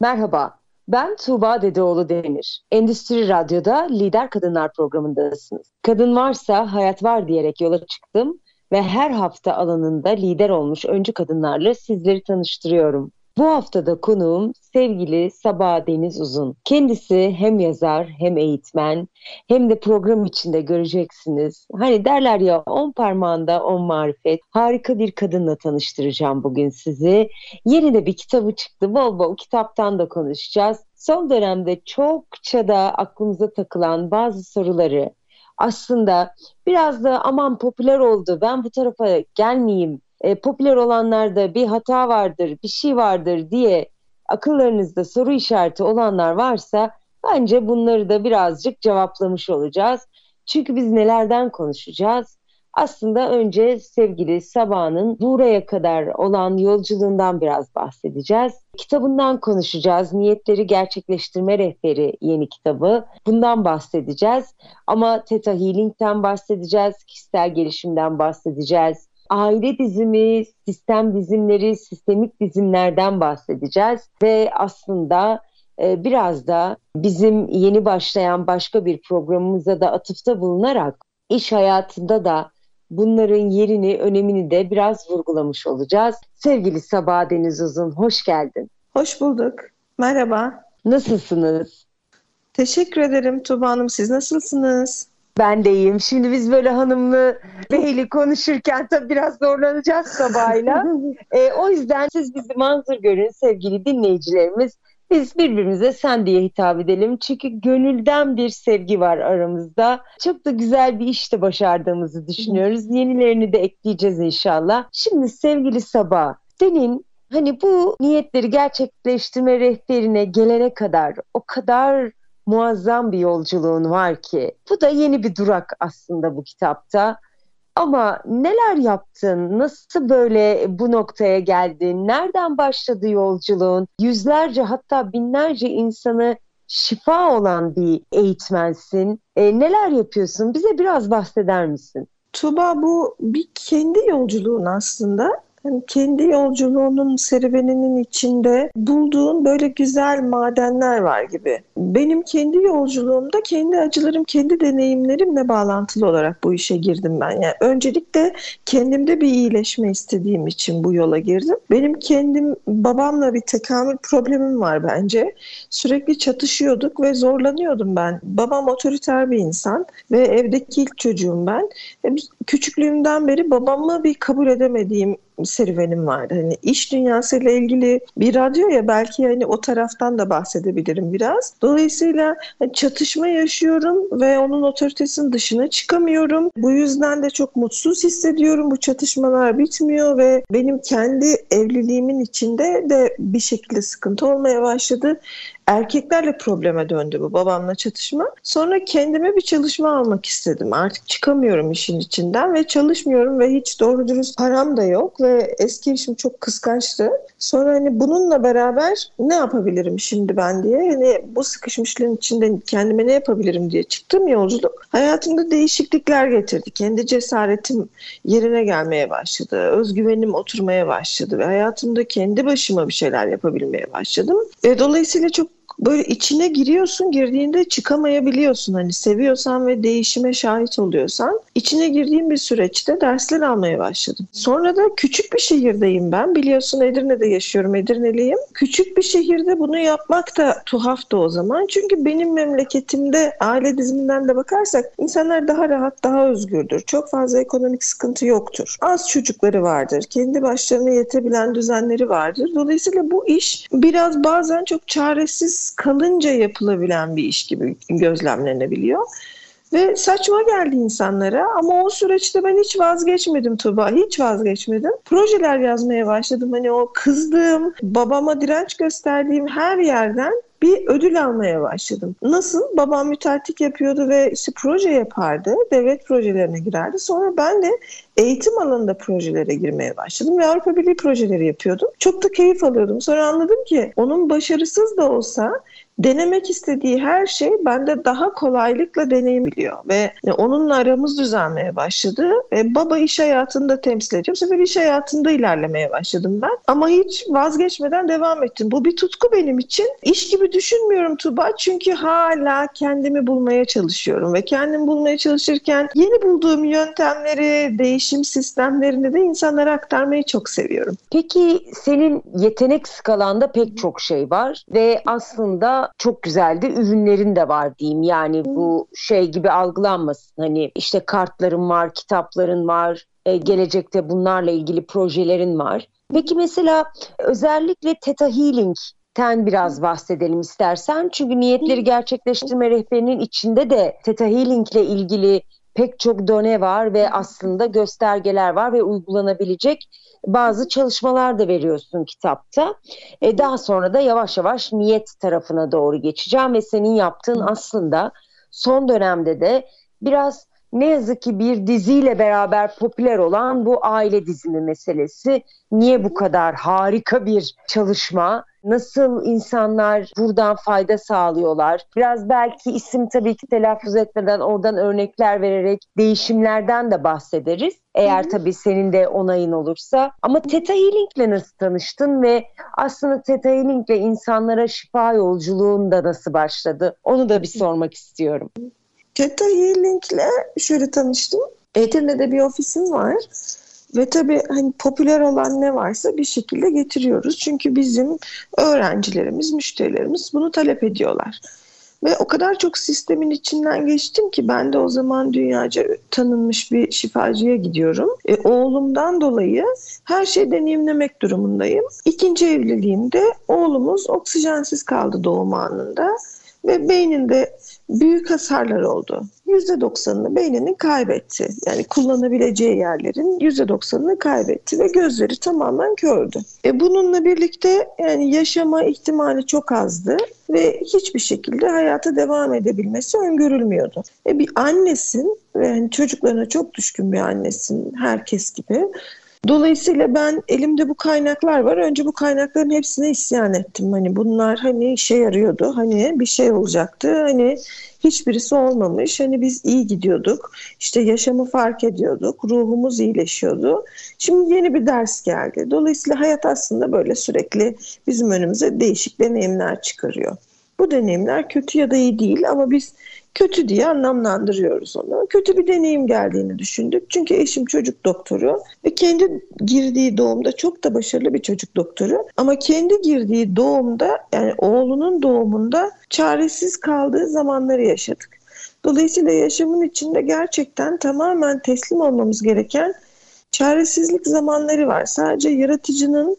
Merhaba, ben Tuğba Dedeoğlu Demir. Endüstri Radyo'da Lider Kadınlar programındasınız. Kadın varsa hayat var diyerek yola çıktım ve her hafta alanında lider olmuş öncü kadınlarla sizleri tanıştırıyorum. Bu haftada konuğum sevgili Sabah Deniz Uzun. Kendisi hem yazar hem eğitmen hem de program içinde göreceksiniz. Hani derler ya on parmağında on marifet. Harika bir kadınla tanıştıracağım bugün sizi. Yeni de bir kitabı çıktı. Bol bol kitaptan da konuşacağız. Son dönemde çokça da aklımıza takılan bazı soruları aslında biraz da aman popüler oldu ben bu tarafa gelmeyeyim e, popüler olanlarda bir hata vardır, bir şey vardır diye akıllarınızda soru işareti olanlar varsa bence bunları da birazcık cevaplamış olacağız. Çünkü biz nelerden konuşacağız? Aslında önce sevgili Sabah'ın buraya kadar olan yolculuğundan biraz bahsedeceğiz. Kitabından konuşacağız. Niyetleri Gerçekleştirme Rehberi yeni kitabı. Bundan bahsedeceğiz. Ama Theta Healing'den bahsedeceğiz. Kişisel gelişimden bahsedeceğiz aile dizimi, sistem dizimleri, sistemik dizimlerden bahsedeceğiz ve aslında e, biraz da bizim yeni başlayan başka bir programımıza da atıfta bulunarak iş hayatında da bunların yerini, önemini de biraz vurgulamış olacağız. Sevgili Sabah Deniz Uzun, hoş geldin. Hoş bulduk. Merhaba. Nasılsınız? Teşekkür ederim Tuba Hanım. Siz nasılsınız? Ben de iyiyim. Şimdi biz böyle hanımlı beyli konuşurken tabii biraz zorlanacağız sabahıyla. e, o yüzden siz bizi manzur görün sevgili dinleyicilerimiz. Biz birbirimize sen diye hitap edelim. Çünkü gönülden bir sevgi var aramızda. Çok da güzel bir işte başardığımızı düşünüyoruz. Yenilerini de ekleyeceğiz inşallah. Şimdi sevgili Sabah, senin hani bu niyetleri gerçekleştirme rehberine gelene kadar o kadar muazzam bir yolculuğun var ki. Bu da yeni bir durak aslında bu kitapta. Ama neler yaptın? Nasıl böyle bu noktaya geldin? Nereden başladı yolculuğun? Yüzlerce hatta binlerce insanı şifa olan bir eğitmensin. E, neler yapıyorsun? Bize biraz bahseder misin? Tuba bu bir kendi yolculuğun aslında yani kendi yolculuğunun serüveninin içinde bulduğun böyle güzel madenler var gibi. Benim kendi yolculuğumda kendi acılarım, kendi deneyimlerimle bağlantılı olarak bu işe girdim ben. Yani öncelikle kendimde bir iyileşme istediğim için bu yola girdim. Benim kendim babamla bir tekamül problemim var bence. Sürekli çatışıyorduk ve zorlanıyordum ben. Babam otoriter bir insan ve evdeki ilk çocuğum ben. Küçüklüğümden beri babamı bir kabul edemediğim serüvenim vardı. Hani iş dünyasıyla ilgili bir radyo ya belki hani o taraftan da bahsedebilirim biraz. Dolayısıyla hani çatışma yaşıyorum ve onun otoritesinin dışına çıkamıyorum. Bu yüzden de çok mutsuz hissediyorum. Bu çatışmalar bitmiyor ve benim kendi evliliğimin içinde de bir şekilde sıkıntı olmaya başladı erkeklerle probleme döndü bu babamla çatışma. Sonra kendime bir çalışma almak istedim. Artık çıkamıyorum işin içinden ve çalışmıyorum ve hiç doğru dürüst param da yok ve eski işim çok kıskançtı. Sonra hani bununla beraber ne yapabilirim şimdi ben diye hani bu sıkışmışlığın içinde kendime ne yapabilirim diye çıktım yolculuk. Hayatımda değişiklikler getirdi. Kendi cesaretim yerine gelmeye başladı. Özgüvenim oturmaya başladı ve hayatımda kendi başıma bir şeyler yapabilmeye başladım. Ve dolayısıyla çok böyle içine giriyorsun girdiğinde çıkamayabiliyorsun hani seviyorsan ve değişime şahit oluyorsan içine girdiğim bir süreçte dersler almaya başladım. Sonra da küçük bir şehirdeyim ben biliyorsun Edirne'de yaşıyorum Edirneliyim. Küçük bir şehirde bunu yapmak da tuhaftı o zaman çünkü benim memleketimde aile diziminden de bakarsak insanlar daha rahat daha özgürdür. Çok fazla ekonomik sıkıntı yoktur. Az çocukları vardır. Kendi başlarına yetebilen düzenleri vardır. Dolayısıyla bu iş biraz bazen çok çaresiz kalınca yapılabilen bir iş gibi gözlemlenebiliyor. Ve saçma geldi insanlara ama o süreçte ben hiç vazgeçmedim Tuba. Hiç vazgeçmedim. Projeler yazmaya başladım. Hani o kızdığım, babama direnç gösterdiğim her yerden bir ödül almaya başladım. Nasıl? Babam müteahhitlik yapıyordu ve işte proje yapardı. Devlet projelerine girerdi. Sonra ben de eğitim alanında projelere girmeye başladım ve Avrupa Birliği projeleri yapıyordum. Çok da keyif alıyordum. Sonra anladım ki onun başarısız da olsa denemek istediği her şey bende daha kolaylıkla deneyimliyor ve onunla aramız düzelmeye başladı. E, baba iş hayatında temsil ediyor. Bu sefer iş hayatında ilerlemeye başladım ben. Ama hiç vazgeçmeden devam ettim. Bu bir tutku benim için. İş gibi düşünmüyorum Tuba çünkü hala kendimi bulmaya çalışıyorum ve kendimi bulmaya çalışırken yeni bulduğum yöntemleri, değişim sistemlerini de insanlara aktarmayı çok seviyorum. Peki senin yetenek skalanda pek çok şey var ve aslında çok güzeldi. Ürünlerin de var diyeyim. Yani bu şey gibi algılanmasın. Hani işte kartların var, kitapların var. E, gelecekte bunlarla ilgili projelerin var. Peki mesela özellikle Theta Healing'ten biraz bahsedelim istersen. Çünkü niyetleri gerçekleştirme rehberinin içinde de Theta Healing ile ilgili pek çok done var ve aslında göstergeler var ve uygulanabilecek bazı çalışmalar da veriyorsun kitapta. E, daha sonra da yavaş yavaş niyet tarafına doğru geçeceğim ve senin yaptığın aslında son dönemde de biraz ne yazık ki bir diziyle beraber popüler olan bu aile dizimi meselesi. Niye bu kadar harika bir çalışma? Nasıl insanlar buradan fayda sağlıyorlar? Biraz belki isim tabii ki telaffuz etmeden oradan örnekler vererek değişimlerden de bahsederiz. Eğer Hı-hı. tabii senin de onayın olursa. Ama Theta Healing'le nasıl tanıştın ve aslında Theta Healing'le insanlara şifa yolculuğunda nasıl başladı? Onu da bir sormak istiyorum. Theta Healing'le şöyle tanıştım. Edirne'de bir ofisim var. Ve tabii hani popüler olan ne varsa bir şekilde getiriyoruz. Çünkü bizim öğrencilerimiz, müşterilerimiz bunu talep ediyorlar. Ve o kadar çok sistemin içinden geçtim ki ben de o zaman dünyaca tanınmış bir şifacıya gidiyorum. E, oğlumdan dolayı her şey deneyimlemek durumundayım. İkinci evliliğimde oğlumuz oksijensiz kaldı doğum anında ve beyninde büyük hasarlar oldu. %90'ını beyninin kaybetti. Yani kullanabileceği yerlerin %90'ını kaybetti ve gözleri tamamen kördü. E bununla birlikte yani yaşama ihtimali çok azdı ve hiçbir şekilde hayata devam edebilmesi öngörülmüyordu. E bir annesin ve yani çocuklarına çok düşkün bir annesin herkes gibi. Dolayısıyla ben elimde bu kaynaklar var. Önce bu kaynakların hepsine isyan ettim. Hani bunlar hani işe yarıyordu. Hani bir şey olacaktı. Hani hiçbirisi olmamış. Hani biz iyi gidiyorduk. İşte yaşamı fark ediyorduk. Ruhumuz iyileşiyordu. Şimdi yeni bir ders geldi. Dolayısıyla hayat aslında böyle sürekli bizim önümüze değişik deneyimler çıkarıyor. Bu deneyimler kötü ya da iyi değil ama biz kötü diye anlamlandırıyoruz onu. Kötü bir deneyim geldiğini düşündük. Çünkü eşim çocuk doktoru ve kendi girdiği doğumda çok da başarılı bir çocuk doktoru. Ama kendi girdiği doğumda yani oğlunun doğumunda çaresiz kaldığı zamanları yaşadık. Dolayısıyla yaşamın içinde gerçekten tamamen teslim olmamız gereken çaresizlik zamanları var. Sadece yaratıcının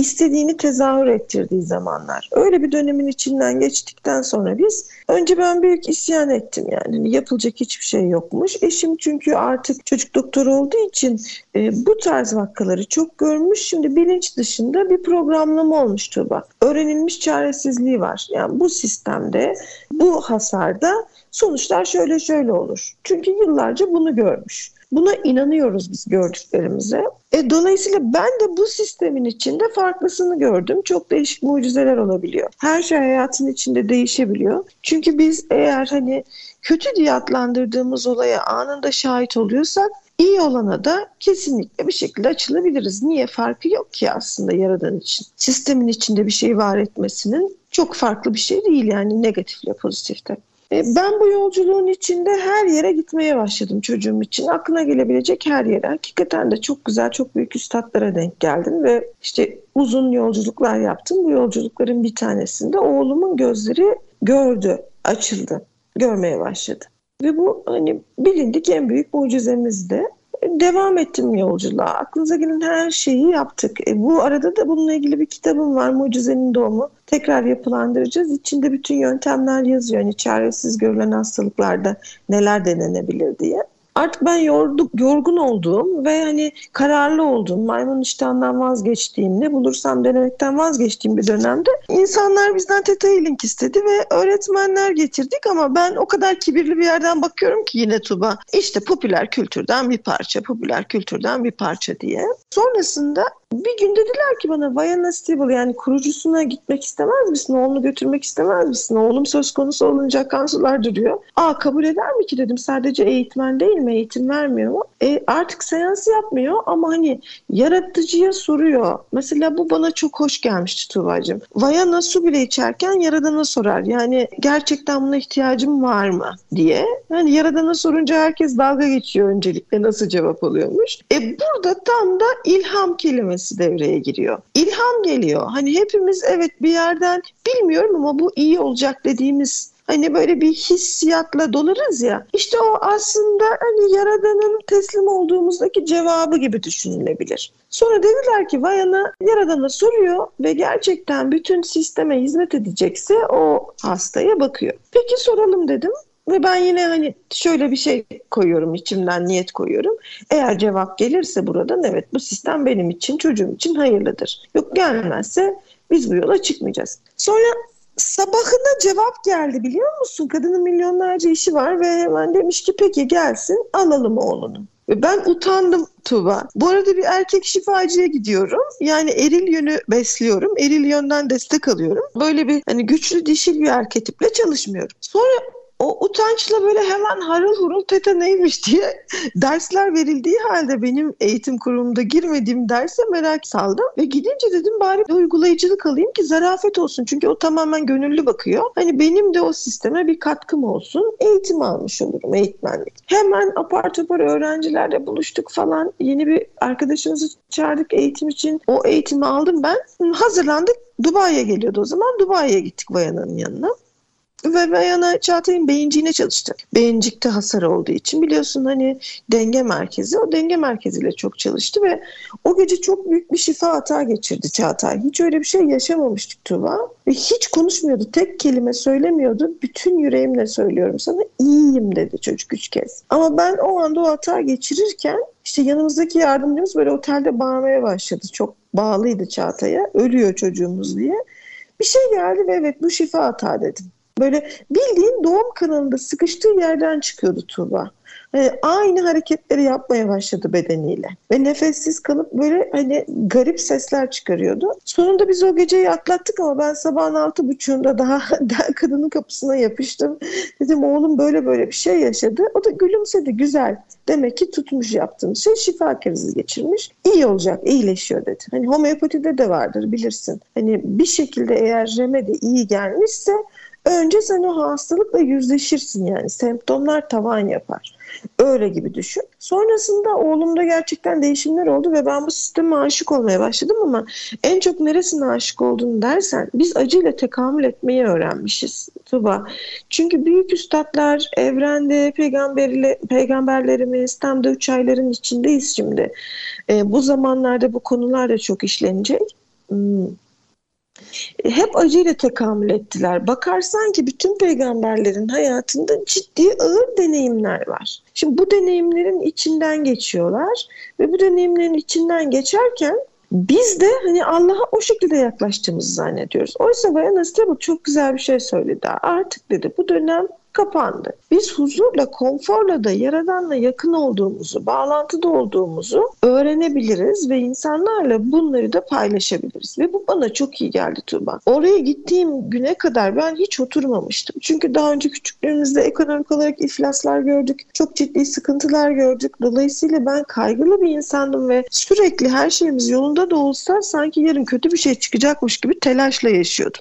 istediğini tezahür ettirdiği zamanlar. Öyle bir dönemin içinden geçtikten sonra biz önce ben büyük isyan ettim yani yapılacak hiçbir şey yokmuş. Eşim çünkü artık çocuk doktoru olduğu için e, bu tarz vakaları çok görmüş. Şimdi bilinç dışında bir programlama olmuş Tuba. Öğrenilmiş çaresizliği var. Yani bu sistemde bu hasarda sonuçlar şöyle şöyle olur. Çünkü yıllarca bunu görmüş. Buna inanıyoruz biz gördüklerimize. E, dolayısıyla ben de bu sistemin içinde farklısını gördüm. Çok değişik mucizeler olabiliyor. Her şey hayatın içinde değişebiliyor. Çünkü biz eğer hani kötü diye adlandırdığımız olaya anında şahit oluyorsak iyi olana da kesinlikle bir şekilde açılabiliriz. Niye farkı yok ki aslında yaradan için? Sistemin içinde bir şey var etmesinin çok farklı bir şey değil yani negatifle pozitifte. E, ben bu yolculuğun içinde her yere gitmeye başladım çocuğum için. Aklına gelebilecek her yere. Hakikaten de çok güzel, çok büyük üstadlara denk geldim ve işte uzun yolculuklar yaptım. Bu yolculukların bir tanesinde oğlumun gözleri gördü, açıldı, görmeye başladı. Ve bu hani bilindik en büyük mucizemizdi. Devam ettim yolculuğa. Aklınıza gelen her şeyi yaptık. E, bu arada da bununla ilgili bir kitabım var. Mucizenin Doğumu. Tekrar yapılandıracağız. İçinde bütün yöntemler yazıyor. Yani çaresiz görülen hastalıklarda neler denenebilir diye artık ben yorduk, yorgun olduğum ve hani kararlı olduğum, maymun iştahından vazgeçtiğim, ne bulursam denemekten vazgeçtiğim bir dönemde insanlar bizden Theta Healing istedi ve öğretmenler getirdik ama ben o kadar kibirli bir yerden bakıyorum ki yine Tuba. İşte popüler kültürden bir parça, popüler kültürden bir parça diye. Sonrasında bir gün dediler ki bana Vayana Stable yani kurucusuna gitmek istemez misin? Oğlunu götürmek istemez misin? Oğlum söz konusu olunca kan sular duruyor. Aa kabul eder mi ki dedim. Sadece eğitmen değil mi? Eğitim vermiyor mu? E, artık seans yapmıyor ama hani yaratıcıya soruyor. Mesela bu bana çok hoş gelmişti Tuğba'cığım. Vayana su bile içerken Yaradan'a sorar. Yani gerçekten buna ihtiyacım var mı diye. Yani Yaradan'a sorunca herkes dalga geçiyor öncelikle nasıl cevap alıyormuş. E burada tam da ilham kelimesi devreye giriyor. İlham geliyor. Hani hepimiz evet bir yerden bilmiyorum ama bu iyi olacak dediğimiz hani böyle bir hissiyatla dolarız ya. İşte o aslında hani Yaradan'ın teslim olduğumuzdaki cevabı gibi düşünülebilir. Sonra dediler ki Vayana Yaradan'a soruyor ve gerçekten bütün sisteme hizmet edecekse o hastaya bakıyor. Peki soralım dedim. Ve ben yine hani şöyle bir şey koyuyorum içimden niyet koyuyorum. Eğer cevap gelirse buradan evet bu sistem benim için çocuğum için hayırlıdır. Yok gelmezse biz bu yola çıkmayacağız. Sonra sabahına cevap geldi biliyor musun? Kadının milyonlarca işi var ve hemen demiş ki peki gelsin alalım oğlunu. Ben utandım Tuba. Bu arada bir erkek şifacıya gidiyorum. Yani eril yönü besliyorum. Eril yönden destek alıyorum. Böyle bir hani güçlü dişil bir arketiple çalışmıyorum. Sonra o utançla böyle hemen harıl hurul teta neymiş diye dersler verildiği halde benim eğitim kurumunda girmediğim derse merak saldım. Ve gidince dedim bari uygulayıcılık alayım ki zarafet olsun. Çünkü o tamamen gönüllü bakıyor. Hani benim de o sisteme bir katkım olsun. Eğitim almış olurum eğitmenlik. Hemen apar topar öğrencilerle buluştuk falan. Yeni bir arkadaşımızı çağırdık eğitim için. O eğitimi aldım ben. Hazırlandık. Dubai'ye geliyordu o zaman. Dubai'ye gittik Bayan'ın yanına ve Beyana Çağatay'ın beyinciğine çalıştı. Beyincikte hasar olduğu için biliyorsun hani denge merkezi o denge merkeziyle çok çalıştı ve o gece çok büyük bir şifa hata geçirdi Çağatay. Hiç öyle bir şey yaşamamıştık Tuva ve hiç konuşmuyordu. Tek kelime söylemiyordu. Bütün yüreğimle söylüyorum sana iyiyim dedi çocuk üç kez. Ama ben o anda o hata geçirirken işte yanımızdaki yardımcımız böyle otelde bağırmaya başladı. Çok bağlıydı Çağatay'a. Ölüyor çocuğumuz diye. Bir şey geldi ve evet bu şifa hata dedim. Böyle bildiğin doğum kanalında sıkıştığı yerden çıkıyordu Tuğba. Yani aynı hareketleri yapmaya başladı bedeniyle. Ve nefessiz kalıp böyle hani garip sesler çıkarıyordu. Sonunda biz o geceyi atlattık ama ben sabahın altı buçuğunda daha, daha kadının kapısına yapıştım. Dedim oğlum böyle böyle bir şey yaşadı. O da gülümsedi güzel. Demek ki tutmuş yaptığım şey şifa krizi geçirmiş. İyi olacak, iyileşiyor dedi. Hani homeopatide de vardır bilirsin. Hani bir şekilde eğer remedi iyi gelmişse Önce sen o hastalıkla yüzleşirsin yani. Semptomlar tavan yapar. Öyle gibi düşün. Sonrasında oğlumda gerçekten değişimler oldu ve ben bu sisteme aşık olmaya başladım ama en çok neresine aşık olduğunu dersen biz acıyla tekamül etmeyi öğrenmişiz Tuba. Çünkü büyük üstadlar evrende peygamberle, peygamberlerimiz tam da üç ayların içindeyiz şimdi. E, bu zamanlarda bu konular da çok işlenecek. Hmm hep acıyla tekamül ettiler. Bakarsan ki bütün peygamberlerin hayatında ciddi ağır deneyimler var. Şimdi bu deneyimlerin içinden geçiyorlar ve bu deneyimlerin içinden geçerken biz de hani Allah'a o şekilde yaklaştığımızı zannediyoruz. Oysa Bayan Esteba çok güzel bir şey söyledi. Artık dedi bu dönem kapandı. Biz huzurla, konforla da Yaradan'la yakın olduğumuzu, bağlantıda olduğumuzu öğrenebiliriz ve insanlarla bunları da paylaşabiliriz. Ve bu bana çok iyi geldi Tuğba. Oraya gittiğim güne kadar ben hiç oturmamıştım. Çünkü daha önce küçüklüğümüzde ekonomik olarak iflaslar gördük. Çok ciddi sıkıntılar gördük. Dolayısıyla ben kaygılı bir insandım ve sürekli her şeyimiz yolunda da olsa sanki yarın kötü bir şey çıkacakmış gibi telaşla yaşıyordum.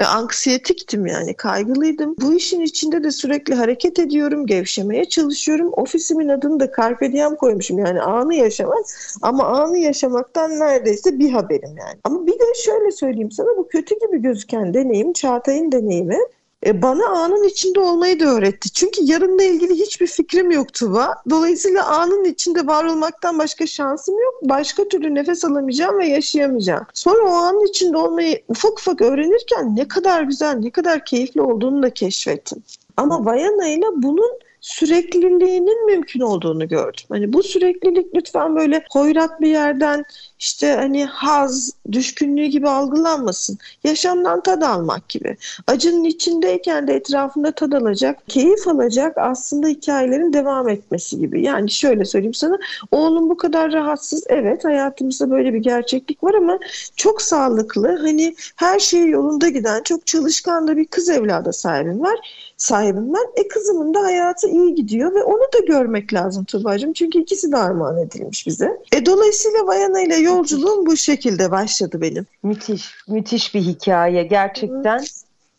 Ve anksiyetiktim yani kaygılıydım. Bu işin içinde de de sürekli hareket ediyorum, gevşemeye çalışıyorum. Ofisimin adını da Carpe Diem koymuşum yani anı yaşamak. Ama anı yaşamaktan neredeyse bir haberim yani. Ama bir de şöyle söyleyeyim sana bu kötü gibi gözüken deneyim, Çağatay'ın deneyimi e, bana anın içinde olmayı da öğretti. Çünkü yarınla ilgili hiçbir fikrim yok Tuba. Dolayısıyla anın içinde var olmaktan başka şansım yok. Başka türlü nefes alamayacağım ve yaşayamayacağım. Sonra o anın içinde olmayı ufak ufak öğrenirken ne kadar güzel, ne kadar keyifli olduğunu da keşfettim. Ama Vayana ile bunun sürekliliğinin mümkün olduğunu gördüm. Hani bu süreklilik lütfen böyle hoyrat bir yerden işte hani haz, düşkünlüğü gibi algılanmasın. Yaşamdan tad almak gibi. Acının içindeyken de etrafında tad alacak, keyif alacak aslında hikayelerin devam etmesi gibi. Yani şöyle söyleyeyim sana, oğlum bu kadar rahatsız. Evet hayatımızda böyle bir gerçeklik var ama çok sağlıklı, hani her şey yolunda giden, çok çalışkan da bir kız evladı sahibim var sahibim ben. E kızımın da hayatı iyi gidiyor ve onu da görmek lazım Tuğba'cığım. Çünkü ikisi de armağan edilmiş bize. E dolayısıyla Vayana ile yolculuğum bu şekilde başladı benim. Müthiş, müthiş bir hikaye. Gerçekten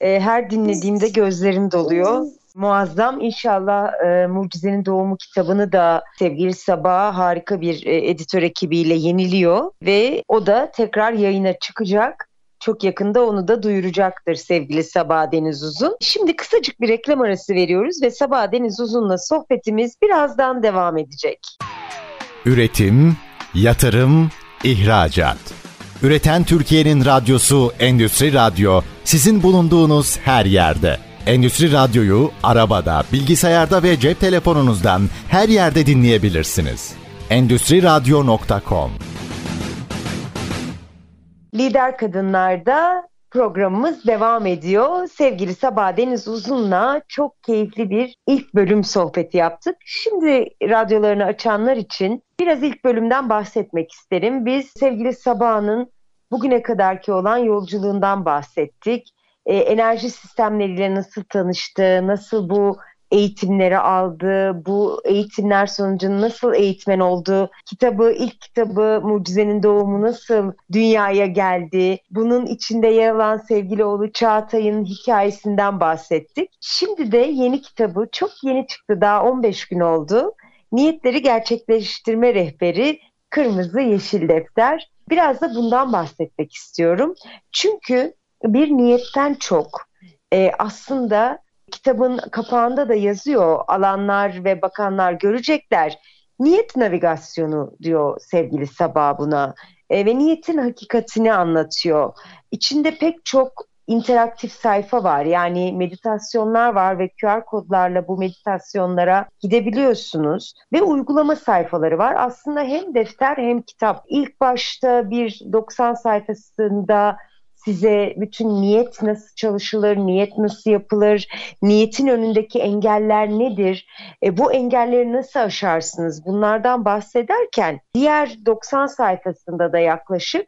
e, her dinlediğimde gözlerim doluyor. Muazzam. İnşallah e, Mucizenin Doğumu kitabını da sevgili Sabah harika bir e, editör ekibiyle yeniliyor ve o da tekrar yayına çıkacak. Çok yakında onu da duyuracaktır sevgili Sabah Deniz Uzun. Şimdi kısacık bir reklam arası veriyoruz ve Sabah Deniz Uzun'la sohbetimiz birazdan devam edecek. Üretim, yatırım, ihracat. Üreten Türkiye'nin radyosu Endüstri Radyo sizin bulunduğunuz her yerde. Endüstri Radyo'yu arabada, bilgisayarda ve cep telefonunuzdan her yerde dinleyebilirsiniz. Endüstri Radyo.com Lider Kadınlar'da programımız devam ediyor. Sevgili Sabah Deniz Uzun'la çok keyifli bir ilk bölüm sohbeti yaptık. Şimdi radyolarını açanlar için biraz ilk bölümden bahsetmek isterim. Biz sevgili Sabah'ın bugüne kadarki olan yolculuğundan bahsettik. E, enerji sistemleriyle nasıl tanıştı, nasıl bu eğitimleri aldı, bu eğitimler sonucunda nasıl eğitmen oldu, kitabı, ilk kitabı Mucizenin Doğumu nasıl dünyaya geldi, bunun içinde yer alan sevgili oğlu Çağatay'ın hikayesinden bahsettik. Şimdi de yeni kitabı çok yeni çıktı, daha 15 gün oldu. Niyetleri Gerçekleştirme Rehberi Kırmızı Yeşil Defter. Biraz da bundan bahsetmek istiyorum. Çünkü bir niyetten çok e, aslında kitabın kapağında da yazıyor alanlar ve bakanlar görecekler. Niyet navigasyonu diyor sevgili Sabah buna e, ve niyetin hakikatini anlatıyor. İçinde pek çok interaktif sayfa var. Yani meditasyonlar var ve QR kodlarla bu meditasyonlara gidebiliyorsunuz. Ve uygulama sayfaları var. Aslında hem defter hem kitap. İlk başta bir 90 sayfasında size bütün niyet nasıl çalışılır, niyet nasıl yapılır, niyetin önündeki engeller nedir, e, bu engelleri nasıl aşarsınız bunlardan bahsederken diğer 90 sayfasında da yaklaşık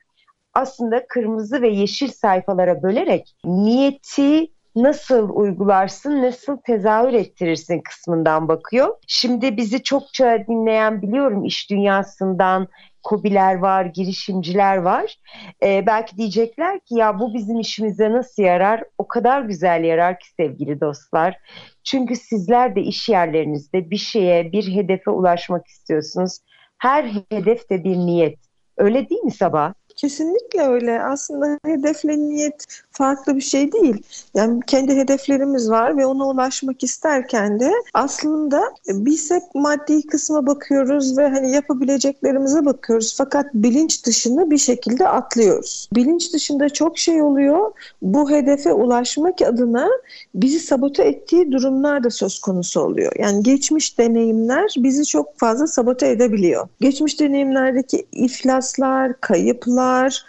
aslında kırmızı ve yeşil sayfalara bölerek niyeti nasıl uygularsın, nasıl tezahür ettirirsin kısmından bakıyor. Şimdi bizi çokça dinleyen biliyorum iş dünyasından, kobiler var, girişimciler var. Ee, belki diyecekler ki ya bu bizim işimize nasıl yarar? O kadar güzel yarar ki sevgili dostlar. Çünkü sizler de iş yerlerinizde bir şeye, bir hedefe ulaşmak istiyorsunuz. Her hedef de bir niyet. Öyle değil mi Sabah? Kesinlikle öyle. Aslında hedefle niyet farklı bir şey değil. Yani kendi hedeflerimiz var ve ona ulaşmak isterken de aslında biz hep maddi kısma bakıyoruz ve hani yapabileceklerimize bakıyoruz. Fakat bilinç dışını bir şekilde atlıyoruz. Bilinç dışında çok şey oluyor. Bu hedefe ulaşmak adına bizi sabote ettiği durumlar da söz konusu oluyor. Yani geçmiş deneyimler bizi çok fazla sabote edebiliyor. Geçmiş deneyimlerdeki iflaslar, kayıplar,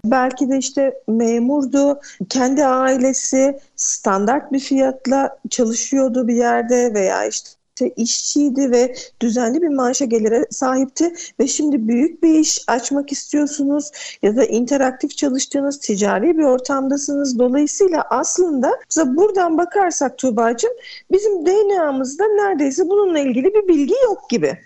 belki de işte memurdu, kendi ailesi standart bir fiyatla çalışıyordu bir yerde veya işte işçiydi ve düzenli bir maaşa gelire sahipti ve şimdi büyük bir iş açmak istiyorsunuz ya da interaktif çalıştığınız ticari bir ortamdasınız. Dolayısıyla aslında buradan bakarsak Tuğba'cığım bizim DNA'mızda neredeyse bununla ilgili bir bilgi yok gibi.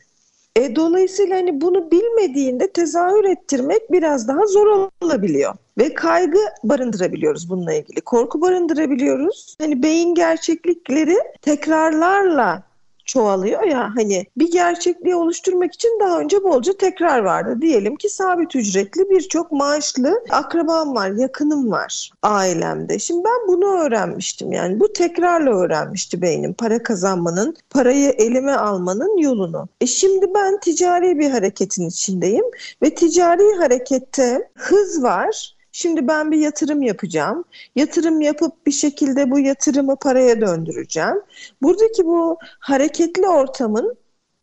E, dolayısıyla hani bunu bilmediğinde tezahür ettirmek biraz daha zor olabiliyor. Ve kaygı barındırabiliyoruz bununla ilgili. Korku barındırabiliyoruz. Hani beyin gerçeklikleri tekrarlarla çoğalıyor ya hani bir gerçekliği oluşturmak için daha önce bolca tekrar vardı. Diyelim ki sabit ücretli birçok maaşlı akrabam var, yakınım var ailemde. Şimdi ben bunu öğrenmiştim yani bu tekrarla öğrenmişti beynim para kazanmanın, parayı elime almanın yolunu. E şimdi ben ticari bir hareketin içindeyim ve ticari harekette hız var Şimdi ben bir yatırım yapacağım. Yatırım yapıp bir şekilde bu yatırımı paraya döndüreceğim. Buradaki bu hareketli ortamın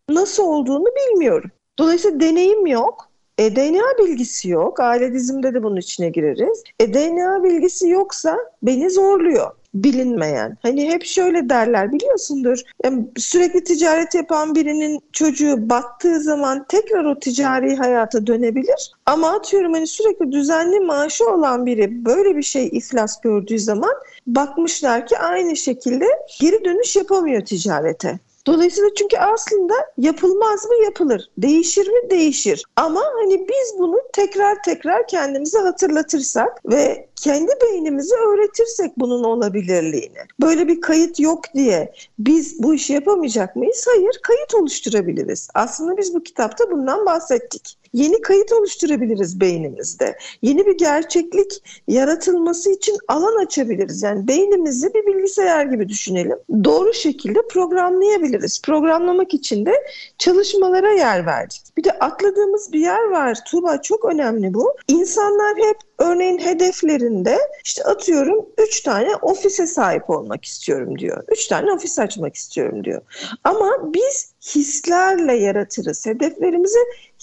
nasıl olduğunu bilmiyorum. Dolayısıyla deneyim yok. E, DNA bilgisi yok. Aile dizimde de bunun içine gireriz. E, DNA bilgisi yoksa beni zorluyor bilinmeyen. Hani hep şöyle derler biliyorsundur. Yani sürekli ticaret yapan birinin çocuğu battığı zaman tekrar o ticari hayata dönebilir. Ama atıyorum hani sürekli düzenli maaşı olan biri böyle bir şey iflas gördüğü zaman bakmışlar ki aynı şekilde geri dönüş yapamıyor ticarete. Dolayısıyla çünkü aslında yapılmaz mı yapılır, değişir mi değişir. Ama hani biz bunu tekrar tekrar kendimize hatırlatırsak ve kendi beynimizi öğretirsek bunun olabilirliğini. Böyle bir kayıt yok diye biz bu işi yapamayacak mıyız? Hayır, kayıt oluşturabiliriz. Aslında biz bu kitapta bundan bahsettik yeni kayıt oluşturabiliriz beynimizde. Yeni bir gerçeklik yaratılması için alan açabiliriz. Yani beynimizi bir bilgisayar gibi düşünelim. Doğru şekilde programlayabiliriz. Programlamak için de çalışmalara yer verdik. Bir de atladığımız bir yer var. Tuğba çok önemli bu. İnsanlar hep örneğin hedeflerinde işte atıyorum 3 tane ofise sahip olmak istiyorum diyor. 3 tane ofis açmak istiyorum diyor. Ama biz hislerle yaratırız. Hedeflerimize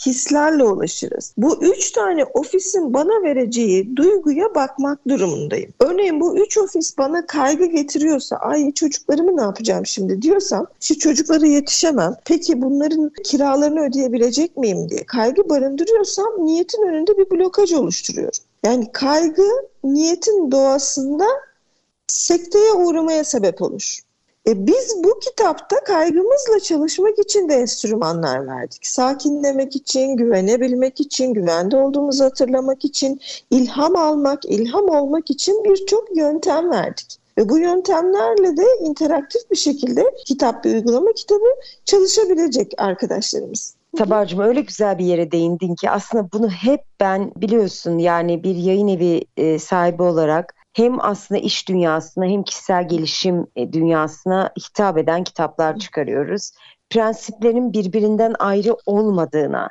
hislerle ulaşırız. Bu üç tane ofisin bana vereceği duyguya bakmak durumundayım. Örneğin bu üç ofis bana kaygı getiriyorsa ay çocuklarımı ne yapacağım şimdi diyorsam şu çocuklara yetişemem. Peki bunların kiralarını ödeyebilecek miyim diye kaygı barındırıyorsam niyetin önünde bir blokaj oluşturuyorum. Yani kaygı niyetin doğasında sekteye uğramaya sebep olur. E biz bu kitapta kaygımızla çalışmak için de enstrümanlar verdik. Sakinlemek için, güvenebilmek için, güvende olduğumuzu hatırlamak için, ilham almak, ilham olmak için birçok yöntem verdik. Ve bu yöntemlerle de interaktif bir şekilde kitap bir uygulama kitabı çalışabilecek arkadaşlarımız. Sabahcığım öyle güzel bir yere değindin ki aslında bunu hep ben biliyorsun yani bir yayın evi e, sahibi olarak hem aslında iş dünyasına hem kişisel gelişim e, dünyasına hitap eden kitaplar çıkarıyoruz. Prensiplerin birbirinden ayrı olmadığına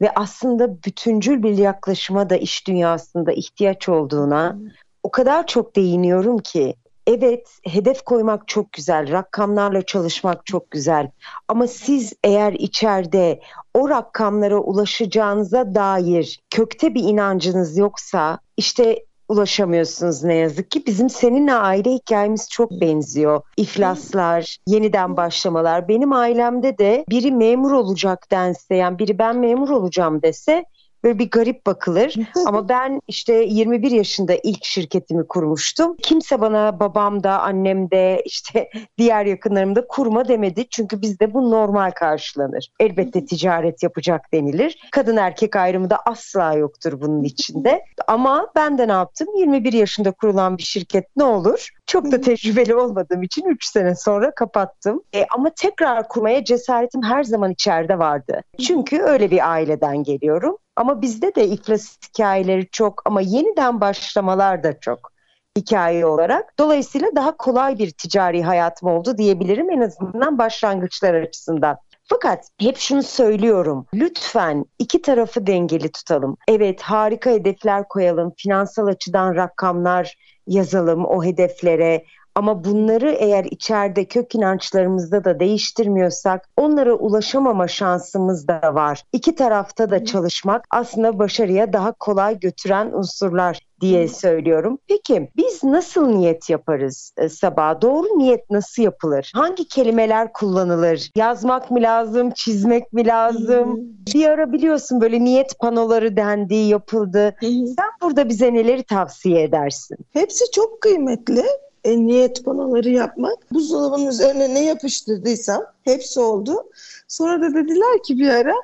ve aslında bütüncül bir yaklaşıma da iş dünyasında ihtiyaç olduğuna o kadar çok değiniyorum ki evet hedef koymak çok güzel, rakamlarla çalışmak çok güzel. Ama siz eğer içeride o rakamlara ulaşacağınıza dair kökte bir inancınız yoksa işte ulaşamıyorsunuz ne yazık ki. Bizim seninle aile hikayemiz çok benziyor. İflaslar, yeniden başlamalar. Benim ailemde de biri memur olacak dense yani biri ben memur olacağım dese böyle bir garip bakılır. Ama ben işte 21 yaşında ilk şirketimi kurmuştum. Kimse bana babam da annem de işte diğer yakınlarım da kurma demedi. Çünkü bizde bu normal karşılanır. Elbette ticaret yapacak denilir. Kadın erkek ayrımı da asla yoktur bunun içinde. Ama ben de ne yaptım? 21 yaşında kurulan bir şirket ne olur? Çok da tecrübeli olmadığım için 3 sene sonra kapattım. E, ama tekrar kurmaya cesaretim her zaman içeride vardı. Çünkü öyle bir aileden geliyorum. Ama bizde de iflas hikayeleri çok ama yeniden başlamalar da çok hikaye olarak. Dolayısıyla daha kolay bir ticari hayatım oldu diyebilirim en azından başlangıçlar açısından. Fakat hep şunu söylüyorum. Lütfen iki tarafı dengeli tutalım. Evet harika hedefler koyalım. Finansal açıdan rakamlar yazalım o hedeflere. Ama bunları eğer içeride kök inançlarımızda da değiştirmiyorsak onlara ulaşamama şansımız da var. İki tarafta da çalışmak aslında başarıya daha kolay götüren unsurlar diye söylüyorum. Peki biz nasıl niyet yaparız e, sabah? Doğru niyet nasıl yapılır? Hangi kelimeler kullanılır? Yazmak mı lazım? Çizmek mi lazım? Bir ara biliyorsun böyle niyet panoları dendi, yapıldı. Sen burada bize neleri tavsiye edersin? Hepsi çok kıymetli e, niyet panoları yapmak. Buzdolabının üzerine ne yapıştırdıysam hepsi oldu. Sonra da dediler ki bir ara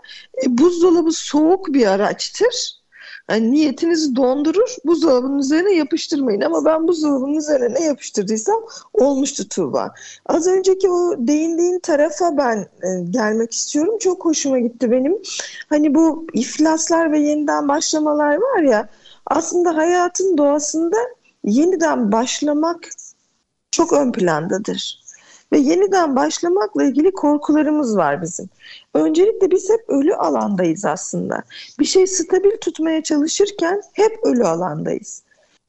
e, buzdolabı soğuk bir araçtır. Yani niyetinizi dondurur, buzdolabının üzerine yapıştırmayın. Ama ben buzdolabının üzerine ne yapıştırdıysam olmuştu Tuğba. Az önceki o değindiğin tarafa ben e, gelmek istiyorum. Çok hoşuma gitti benim. Hani bu iflaslar ve yeniden başlamalar var ya aslında hayatın doğasında yeniden başlamak çok ön plandadır. Ve yeniden başlamakla ilgili korkularımız var bizim. Öncelikle biz hep ölü alandayız aslında. Bir şey stabil tutmaya çalışırken hep ölü alandayız.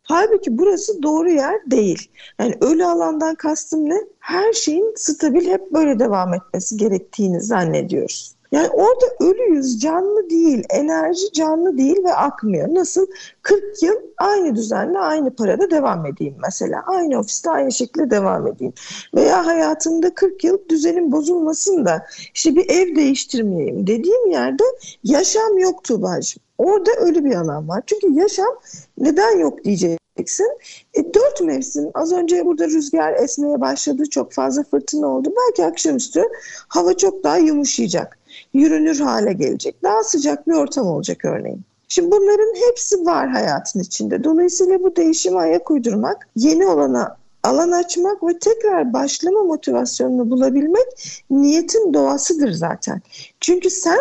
Halbuki burası doğru yer değil. Yani ölü alandan kastım ne? Her şeyin stabil hep böyle devam etmesi gerektiğini zannediyoruz. Yani orada ölüyüz, canlı değil, enerji canlı değil ve akmıyor. Nasıl? 40 yıl aynı düzenle aynı parada devam edeyim mesela. Aynı ofiste aynı şekilde devam edeyim. Veya hayatımda 40 yıl düzenin bozulmasın da işte bir ev değiştirmeyeyim dediğim yerde yaşam yok Tuğba'cığım. Orada ölü bir alan var. Çünkü yaşam neden yok diyeceksin. E, dört mevsim az önce burada rüzgar esmeye başladı. Çok fazla fırtına oldu. Belki akşamüstü hava çok daha yumuşayacak yürünür hale gelecek. Daha sıcak bir ortam olacak örneğin. Şimdi bunların hepsi var hayatın içinde. Dolayısıyla bu değişime ayak uydurmak, yeni olana alan açmak ve tekrar başlama motivasyonunu bulabilmek niyetin doğasıdır zaten. Çünkü sen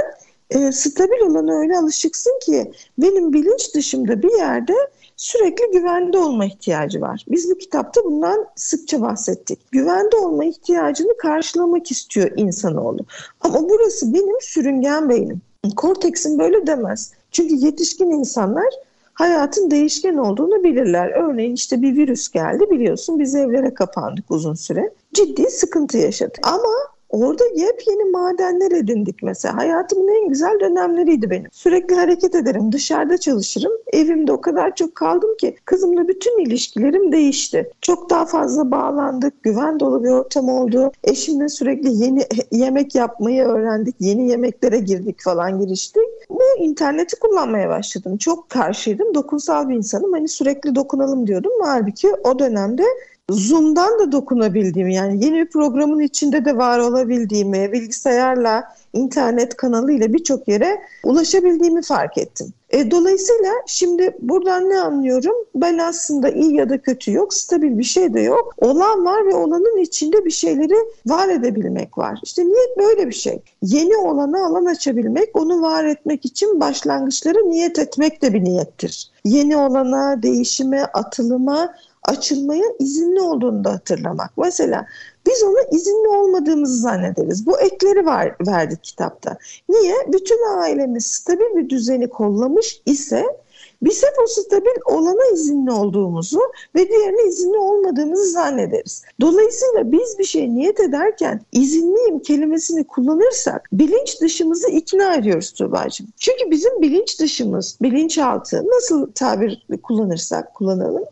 e, stabil olana öyle alışıksın ki benim bilinç dışımda bir yerde sürekli güvende olma ihtiyacı var. Biz bu kitapta bundan sıkça bahsettik. Güvende olma ihtiyacını karşılamak istiyor insanoğlu. Ama burası benim sürüngen beynim. Korteksin böyle demez. Çünkü yetişkin insanlar hayatın değişken olduğunu bilirler. Örneğin işte bir virüs geldi biliyorsun biz evlere kapandık uzun süre. Ciddi sıkıntı yaşadık. Ama Orada yepyeni madenler edindik mesela. Hayatımın en güzel dönemleriydi benim. Sürekli hareket ederim, dışarıda çalışırım. Evimde o kadar çok kaldım ki kızımla bütün ilişkilerim değişti. Çok daha fazla bağlandık, güven dolu bir ortam oldu. Eşimle sürekli yeni yemek yapmayı öğrendik, yeni yemeklere girdik falan giriştik. Bu interneti kullanmaya başladım. Çok karşıydım, dokunsal bir insanım. Hani sürekli dokunalım diyordum. Halbuki o dönemde Zoom'dan da dokunabildiğimi yani yeni bir programın içinde de var olabildiğimi, bilgisayarla, internet kanalıyla birçok yere ulaşabildiğimi fark ettim. E, dolayısıyla şimdi buradan ne anlıyorum? Ben aslında iyi ya da kötü yok, stabil bir şey de yok. Olan var ve olanın içinde bir şeyleri var edebilmek var. İşte niyet böyle bir şey. Yeni olana alan açabilmek, onu var etmek için başlangıçlara niyet etmek de bir niyettir. Yeni olana, değişime, atılıma, açılmaya izinli olduğunu da hatırlamak. Mesela biz ona izinli olmadığımızı zannederiz. Bu ekleri var, verdik kitapta. Niye? Bütün ailemiz stabil bir düzeni kollamış ise biz hep o stabil olana izinli olduğumuzu ve diğerine izinli olmadığımızı zannederiz. Dolayısıyla biz bir şey niyet ederken izinliyim kelimesini kullanırsak bilinç dışımızı ikna ediyoruz Tuğba'cığım. Çünkü bizim bilinç dışımız, bilinçaltı nasıl tabir kullanırsak kullanalım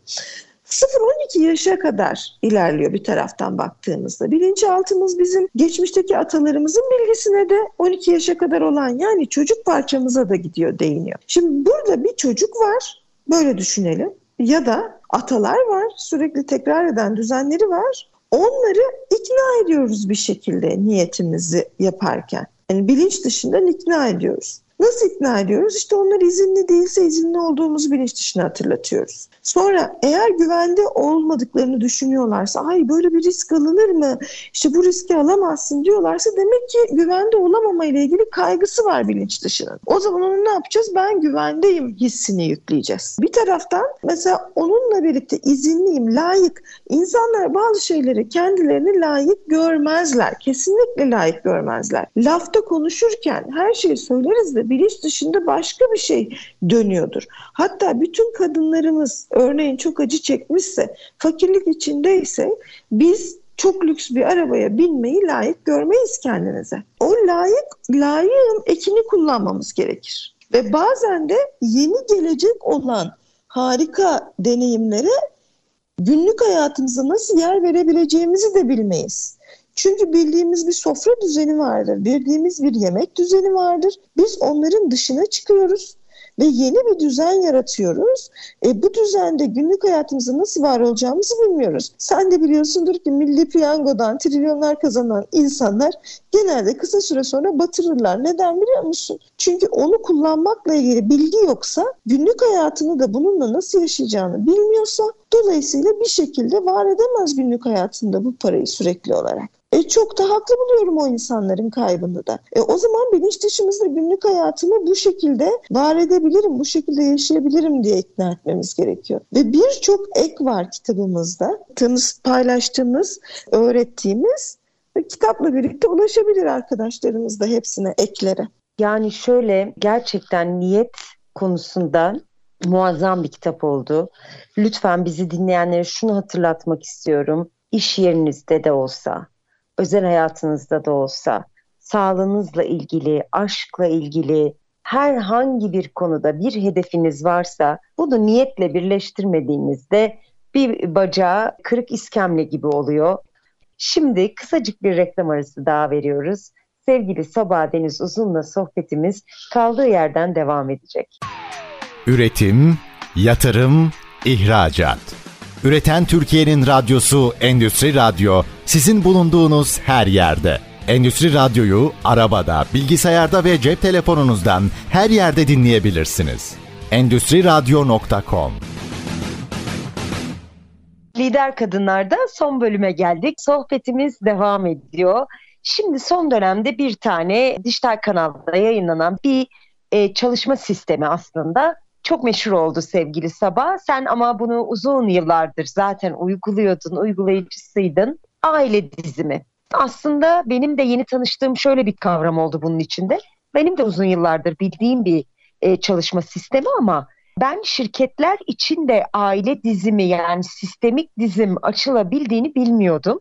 0-12 yaşa kadar ilerliyor bir taraftan baktığımızda. Bilinçaltımız bizim geçmişteki atalarımızın bilgisine de 12 yaşa kadar olan yani çocuk parçamıza da gidiyor, değiniyor. Şimdi burada bir çocuk var, böyle düşünelim. Ya da atalar var, sürekli tekrar eden düzenleri var. Onları ikna ediyoruz bir şekilde niyetimizi yaparken. Yani bilinç dışından ikna ediyoruz. Nasıl ikna ediyoruz? İşte onlar izinli değilse izinli olduğumuz bilinç dışına hatırlatıyoruz. Sonra eğer güvende olmadıklarını düşünüyorlarsa ay böyle bir risk alınır mı? İşte bu riski alamazsın diyorlarsa demek ki güvende olamama ile ilgili kaygısı var bilinç dışının. O zaman onu ne yapacağız? Ben güvendeyim hissini yükleyeceğiz. Bir taraftan mesela onunla birlikte izinliyim, layık. İnsanlar bazı şeyleri kendilerini layık görmezler. Kesinlikle layık görmezler. Lafta konuşurken her şeyi söyleriz de bilinç dışında başka bir şey dönüyordur. Hatta bütün kadınlarımız örneğin çok acı çekmişse, fakirlik içindeyse biz çok lüks bir arabaya binmeyi layık görmeyiz kendinize. O layık, layığın ekini kullanmamız gerekir. Ve bazen de yeni gelecek olan harika deneyimlere günlük hayatımıza nasıl yer verebileceğimizi de bilmeyiz. Çünkü bildiğimiz bir sofra düzeni vardır, bildiğimiz bir yemek düzeni vardır. Biz onların dışına çıkıyoruz ve yeni bir düzen yaratıyoruz. E, bu düzende günlük hayatımızda nasıl var olacağımızı bilmiyoruz. Sen de biliyorsundur ki milli piyangodan trilyonlar kazanan insanlar genelde kısa süre sonra batırırlar. Neden biliyor musun? Çünkü onu kullanmakla ilgili bilgi yoksa günlük hayatını da bununla nasıl yaşayacağını bilmiyorsa dolayısıyla bir şekilde var edemez günlük hayatında bu parayı sürekli olarak. E çok da haklı buluyorum o insanların kaybını da. E o zaman bilinç dışımızda günlük hayatımı bu şekilde var edebilirim, bu şekilde yaşayabilirim diye ikna etmemiz gerekiyor. Ve birçok ek var kitabımızda. Tanız, paylaştığımız, öğrettiğimiz kitapla birlikte ulaşabilir arkadaşlarımız da hepsine eklere. Yani şöyle gerçekten niyet konusunda muazzam bir kitap oldu. Lütfen bizi dinleyenlere şunu hatırlatmak istiyorum. İş yerinizde de olsa, özel hayatınızda da olsa, sağlığınızla ilgili, aşkla ilgili herhangi bir konuda bir hedefiniz varsa bunu niyetle birleştirmediğinizde bir bacağı kırık iskemle gibi oluyor. Şimdi kısacık bir reklam arası daha veriyoruz. Sevgili Sabah Deniz Uzun'la sohbetimiz kaldığı yerden devam edecek. Üretim, yatırım, ihracat. Üreten Türkiye'nin radyosu Endüstri Radyo sizin bulunduğunuz her yerde. Endüstri Radyo'yu arabada, bilgisayarda ve cep telefonunuzdan her yerde dinleyebilirsiniz. Endüstri Radyo.com Lider Kadınlar'da son bölüme geldik. Sohbetimiz devam ediyor. Şimdi son dönemde bir tane dijital kanalda yayınlanan bir e, çalışma sistemi aslında çok meşhur oldu sevgili Sabah. Sen ama bunu uzun yıllardır zaten uyguluyordun, uygulayıcısıydın. Aile dizimi. Aslında benim de yeni tanıştığım şöyle bir kavram oldu bunun içinde. Benim de uzun yıllardır bildiğim bir e, çalışma sistemi ama ben şirketler için de aile dizimi yani sistemik dizim açılabildiğini bilmiyordum.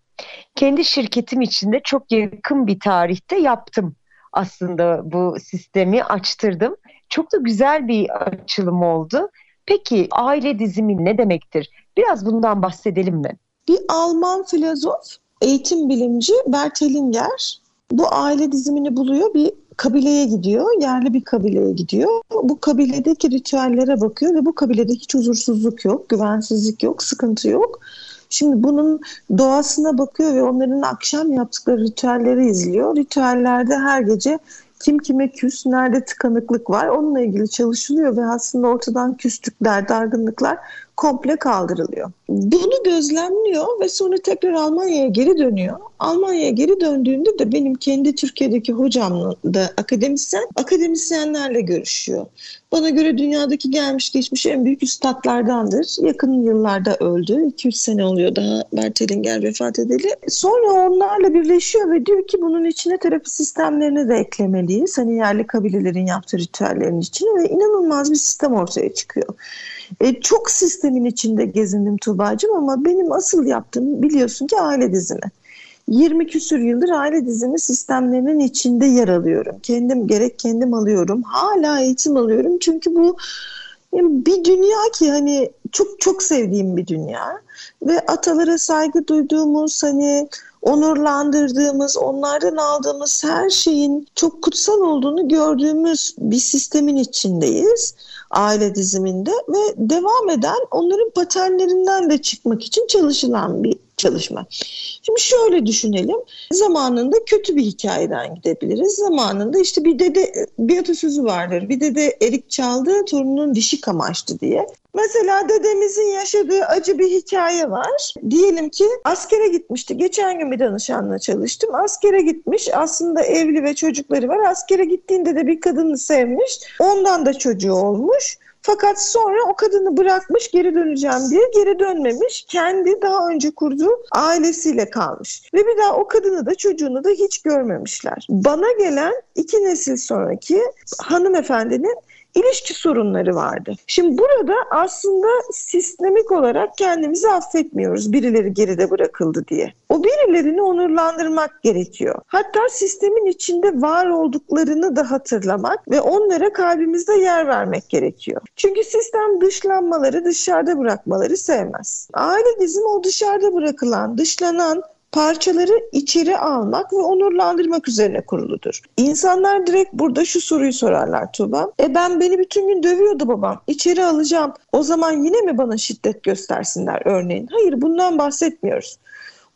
Kendi şirketim içinde çok yakın bir tarihte yaptım aslında bu sistemi açtırdım. Çok da güzel bir açılım oldu. Peki aile dizimi ne demektir? Biraz bundan bahsedelim mi? Bir Alman filozof, eğitim bilimci Bert Hellinger bu aile dizimini buluyor. Bir kabileye gidiyor, yerli bir kabileye gidiyor. Bu kabiledeki ritüellere bakıyor ve bu kabilede hiç huzursuzluk yok, güvensizlik yok, sıkıntı yok. Şimdi bunun doğasına bakıyor ve onların akşam yaptıkları ritüelleri izliyor. Ritüellerde her gece kim kime küs, nerede tıkanıklık var onunla ilgili çalışılıyor ve aslında ortadan küslükler, dargınlıklar komple kaldırılıyor. Bunu gözlemliyor ve sonra tekrar Almanya'ya geri dönüyor. Almanya'ya geri döndüğünde de benim kendi Türkiye'deki hocam da akademisyen, akademisyenlerle görüşüyor. Bana göre dünyadaki gelmiş geçmiş en büyük üstadlardandır. Yakın yıllarda öldü. 2-3 sene oluyor daha Bertelinger vefat edeli. Sonra onlarla birleşiyor ve diyor ki bunun içine terapi sistemlerini de eklemeliyiz. Hani yerli kabilelerin yaptığı ritüellerin içine ve inanılmaz bir sistem ortaya çıkıyor. E, çok sistemin içinde gezindim Tuğba'cığım ama benim asıl yaptığım biliyorsun ki aile dizimi. 20 küsür yıldır aile dizimi sistemlerinin içinde yer alıyorum. Kendim gerek kendim alıyorum. Hala eğitim alıyorum. Çünkü bu bir dünya ki hani çok çok sevdiğim bir dünya ve atalara saygı duyduğumuz hani onurlandırdığımız, onlardan aldığımız her şeyin çok kutsal olduğunu gördüğümüz bir sistemin içindeyiz aile diziminde ve devam eden onların paternlerinden de çıkmak için çalışılan bir çalışma. Şimdi şöyle düşünelim. Zamanında kötü bir hikayeden gidebiliriz. Zamanında işte bir dede bir atasözü vardır. Bir dede erik çaldı, torunun dişi kamaştı diye. Mesela dedemizin yaşadığı acı bir hikaye var. Diyelim ki askere gitmişti. Geçen gün bir danışanla çalıştım. Askere gitmiş. Aslında evli ve çocukları var. Askere gittiğinde de bir kadını sevmiş. Ondan da çocuğu olmuş. Fakat sonra o kadını bırakmış geri döneceğim diye geri dönmemiş. Kendi daha önce kurduğu ailesiyle kalmış. Ve bir daha o kadını da çocuğunu da hiç görmemişler. Bana gelen iki nesil sonraki hanımefendinin ilişki sorunları vardı. Şimdi burada aslında sistemik olarak kendimizi affetmiyoruz birileri geride bırakıldı diye. O birilerini onurlandırmak gerekiyor. Hatta sistemin içinde var olduklarını da hatırlamak ve onlara kalbimizde yer vermek gerekiyor. Çünkü sistem dışlanmaları, dışarıda bırakmaları sevmez. Aile dizimi o dışarıda bırakılan, dışlanan parçaları içeri almak ve onurlandırmak üzerine kuruludur. İnsanlar direkt burada şu soruyu sorarlar Tuğba. E ben beni bütün gün dövüyordu babam. İçeri alacağım. O zaman yine mi bana şiddet göstersinler örneğin? Hayır bundan bahsetmiyoruz.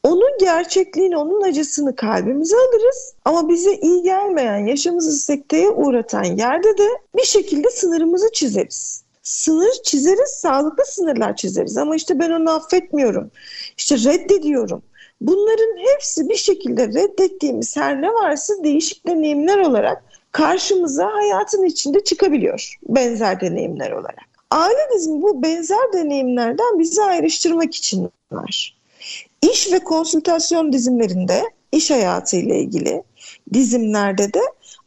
Onun gerçekliğini, onun acısını kalbimize alırız ama bize iyi gelmeyen, yaşamımızı sekteye uğratan yerde de bir şekilde sınırımızı çizeriz. Sınır çizeriz, sağlıklı sınırlar çizeriz ama işte ben onu affetmiyorum, işte reddediyorum. Bunların hepsi bir şekilde reddettiğimiz her ne varsa değişik deneyimler olarak karşımıza hayatın içinde çıkabiliyor benzer deneyimler olarak. Aile dizimi bu benzer deneyimlerden bizi ayrıştırmak için var. İş ve konsültasyon dizimlerinde, iş hayatı ile ilgili dizimlerde de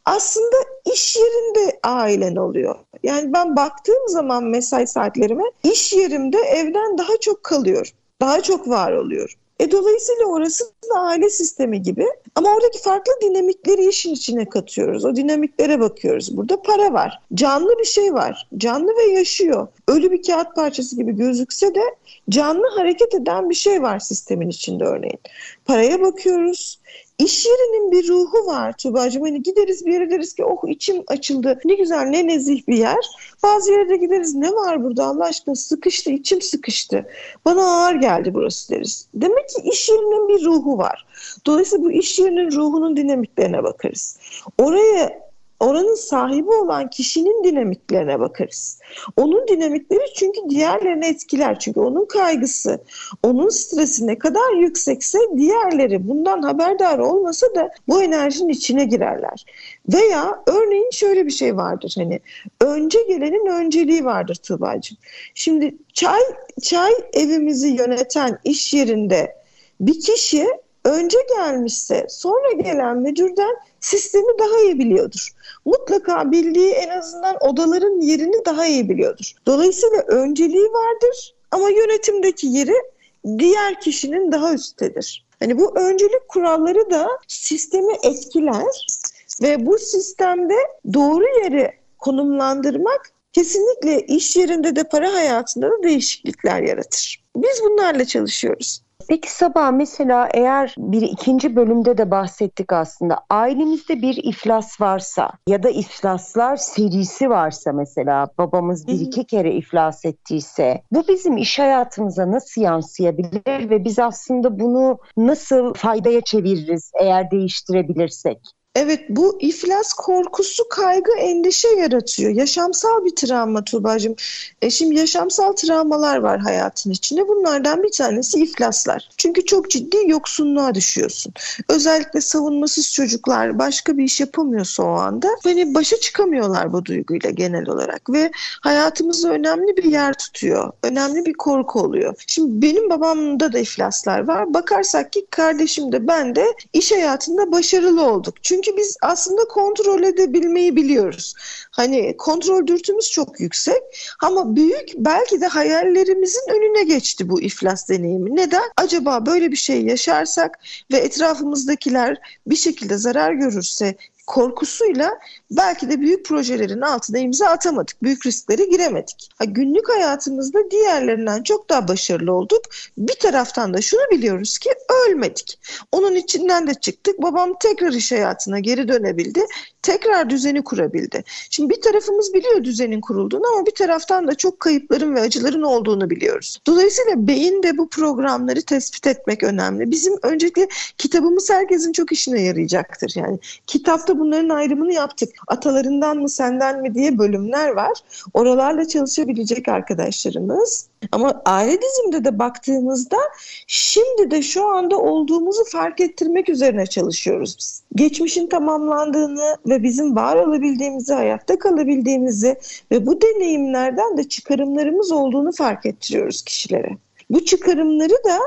aslında iş yerinde ailen oluyor. Yani ben baktığım zaman mesai saatlerime iş yerimde evden daha çok kalıyor. Daha çok var oluyor. E dolayısıyla orası da aile sistemi gibi. Ama oradaki farklı dinamikleri işin içine katıyoruz. O dinamiklere bakıyoruz. Burada para var. Canlı bir şey var. Canlı ve yaşıyor. Ölü bir kağıt parçası gibi gözükse de canlı hareket eden bir şey var sistemin içinde örneğin. Paraya bakıyoruz. İş yerinin bir ruhu var Tuğba'cığım. Hani gideriz bir yere deriz ki oh içim açıldı. Ne güzel ne nezih bir yer. Bazı yere gideriz ne var burada Allah aşkına sıkıştı içim sıkıştı. Bana ağır geldi burası deriz. Demek ki iş yerinin bir ruhu var. Dolayısıyla bu iş yerinin ruhunun dinamiklerine bakarız. Oraya oranın sahibi olan kişinin dinamiklerine bakarız. Onun dinamikleri çünkü diğerlerini etkiler. Çünkü onun kaygısı, onun stresi ne kadar yüksekse diğerleri bundan haberdar olmasa da bu enerjinin içine girerler. Veya örneğin şöyle bir şey vardır hani önce gelenin önceliği vardır Tuğba'cığım. Şimdi çay, çay evimizi yöneten iş yerinde bir kişi önce gelmişse sonra gelen müdürden sistemi daha iyi biliyordur. Mutlaka bildiği en azından odaların yerini daha iyi biliyordur. Dolayısıyla önceliği vardır ama yönetimdeki yeri diğer kişinin daha üsttedir. Hani bu öncelik kuralları da sistemi etkiler ve bu sistemde doğru yeri konumlandırmak kesinlikle iş yerinde de para hayatında da değişiklikler yaratır. Biz bunlarla çalışıyoruz. Peki Sabah mesela eğer bir ikinci bölümde de bahsettik aslında ailemizde bir iflas varsa ya da iflaslar serisi varsa mesela babamız bir iki kere iflas ettiyse bu bizim iş hayatımıza nasıl yansıyabilir ve biz aslında bunu nasıl faydaya çeviririz eğer değiştirebilirsek? Evet bu iflas korkusu kaygı endişe yaratıyor. Yaşamsal bir travma Tuğba'cığım. E şimdi yaşamsal travmalar var hayatın içinde. Bunlardan bir tanesi iflaslar. Çünkü çok ciddi yoksunluğa düşüyorsun. Özellikle savunmasız çocuklar başka bir iş yapamıyorsa o anda hani başa çıkamıyorlar bu duyguyla genel olarak ve hayatımızda önemli bir yer tutuyor. Önemli bir korku oluyor. Şimdi benim babamda da iflaslar var. Bakarsak ki kardeşim de ben de iş hayatında başarılı olduk. Çünkü çünkü biz aslında kontrol edebilmeyi biliyoruz. Hani kontrol dürtümüz çok yüksek ama büyük belki de hayallerimizin önüne geçti bu iflas deneyimi. Neden? Acaba böyle bir şey yaşarsak ve etrafımızdakiler bir şekilde zarar görürse korkusuyla belki de büyük projelerin altına imza atamadık. Büyük risklere giremedik. Ha, günlük hayatımızda diğerlerinden çok daha başarılı olduk. Bir taraftan da şunu biliyoruz ki ölmedik. Onun içinden de çıktık. Babam tekrar iş hayatına geri dönebildi. Tekrar düzeni kurabildi. Şimdi bir tarafımız biliyor düzenin kurulduğunu ama bir taraftan da çok kayıpların ve acıların olduğunu biliyoruz. Dolayısıyla beyin de bu programları tespit etmek önemli. Bizim öncelikle kitabımız herkesin çok işine yarayacaktır. Yani kitapta bunların ayrımını yaptık. Atalarından mı senden mi diye bölümler var. Oralarla çalışabilecek arkadaşlarımız. Ama aile dizimde de baktığımızda şimdi de şu anda olduğumuzu fark ettirmek üzerine çalışıyoruz biz. Geçmişin tamamlandığını ve bizim var olabildiğimizi, hayatta kalabildiğimizi ve bu deneyimlerden de çıkarımlarımız olduğunu fark ettiriyoruz kişilere. Bu çıkarımları da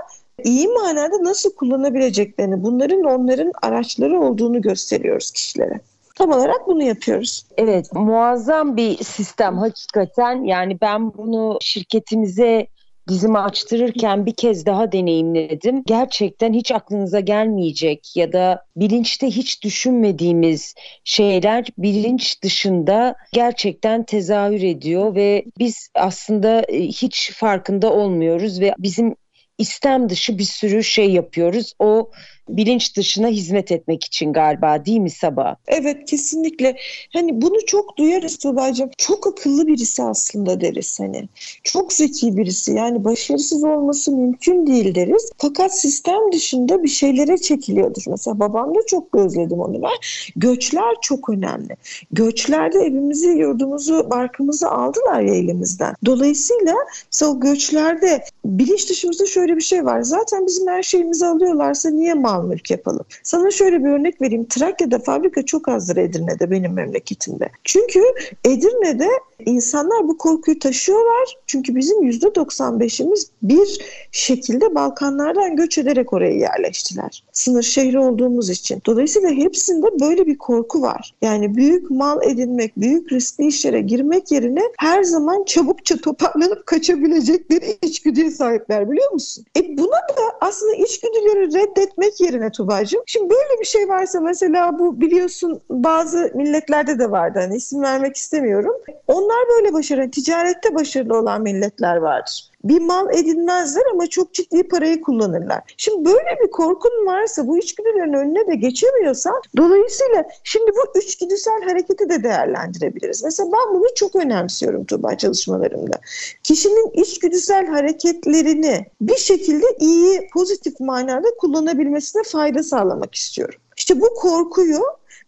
iyi manada nasıl kullanabileceklerini, bunların onların araçları olduğunu gösteriyoruz kişilere. Tam olarak bunu yapıyoruz. Evet, muazzam bir sistem hakikaten. Yani ben bunu şirketimize dizimi açtırırken bir kez daha deneyimledim. Gerçekten hiç aklınıza gelmeyecek ya da bilinçte hiç düşünmediğimiz şeyler bilinç dışında gerçekten tezahür ediyor ve biz aslında e, hiç farkında olmuyoruz ve bizim istem dışı bir sürü şey yapıyoruz. O bilinç dışına hizmet etmek için galiba değil mi Sabah? Evet kesinlikle. Hani bunu çok duyarız Tuğba'cığım. Çok akıllı birisi aslında deriz hani. Çok zeki birisi yani başarısız olması mümkün değil deriz. Fakat sistem dışında bir şeylere çekiliyordur. Mesela babamda çok gözledim onu ben. Göçler çok önemli. Göçlerde evimizi, yurdumuzu, barkımızı aldılar ya elimizden. Dolayısıyla mesela o göçlerde bilinç dışımızda şöyle bir şey var. Zaten bizim her şeyimizi alıyorlarsa niye mal mülk yapalım. Sana şöyle bir örnek vereyim. Trakya'da fabrika çok azdır Edirne'de benim memleketimde. Çünkü Edirne'de insanlar bu korkuyu taşıyorlar. Çünkü bizim %95'imiz bir şekilde Balkanlardan göç ederek oraya yerleştiler. Sınır şehri olduğumuz için. Dolayısıyla hepsinde böyle bir korku var. Yani büyük mal edinmek, büyük riskli işlere girmek yerine her zaman çabukça toparlanıp kaçabilecekleri içgüdüye sahipler biliyor musun? E buna da aslında içgüdüleri reddetmek yerine Tuba'cığım. Şimdi böyle bir şey varsa mesela bu biliyorsun bazı milletlerde de vardı. Hani isim vermek istemiyorum. Onlar böyle başarılı, ticarette başarılı olan milletler vardır bir mal edinmezler ama çok ciddi parayı kullanırlar. Şimdi böyle bir korkun varsa bu içgüdülerin önüne de geçemiyorsan dolayısıyla şimdi bu içgüdüsel hareketi de değerlendirebiliriz. Mesela ben bunu çok önemsiyorum Tuğba çalışmalarımda. Kişinin içgüdüsel hareketlerini bir şekilde iyi, pozitif manada kullanabilmesine fayda sağlamak istiyorum. İşte bu korkuyu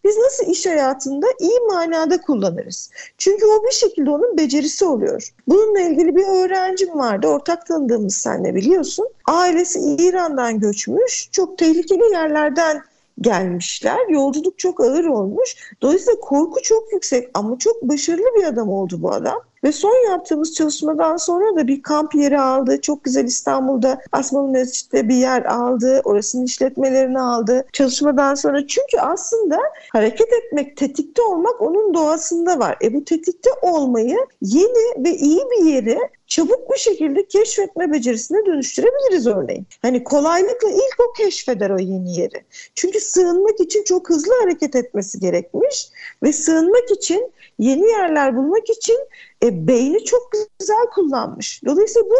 biz nasıl iş hayatında iyi manada kullanırız? Çünkü o bir şekilde onun becerisi oluyor. Bununla ilgili bir öğrencim vardı. Ortak tanıdığımız senle biliyorsun. Ailesi İran'dan göçmüş. Çok tehlikeli yerlerden gelmişler. Yolculuk çok ağır olmuş. Dolayısıyla korku çok yüksek ama çok başarılı bir adam oldu bu adam. Ve son yaptığımız çalışmadan sonra da bir kamp yeri aldı. Çok güzel İstanbul'da Asmalı Mescid'de bir yer aldı. Orasının işletmelerini aldı. Çalışmadan sonra çünkü aslında hareket etmek, tetikte olmak onun doğasında var. E bu tetikte olmayı yeni ve iyi bir yeri çabuk bir şekilde keşfetme becerisine dönüştürebiliriz örneğin. Hani kolaylıkla ilk o keşfeder o yeni yeri. Çünkü sığınmak için çok hızlı hareket etmesi gerekmiş ve sığınmak için yeni yerler bulmak için e, beyni çok güzel kullanmış. Dolayısıyla bu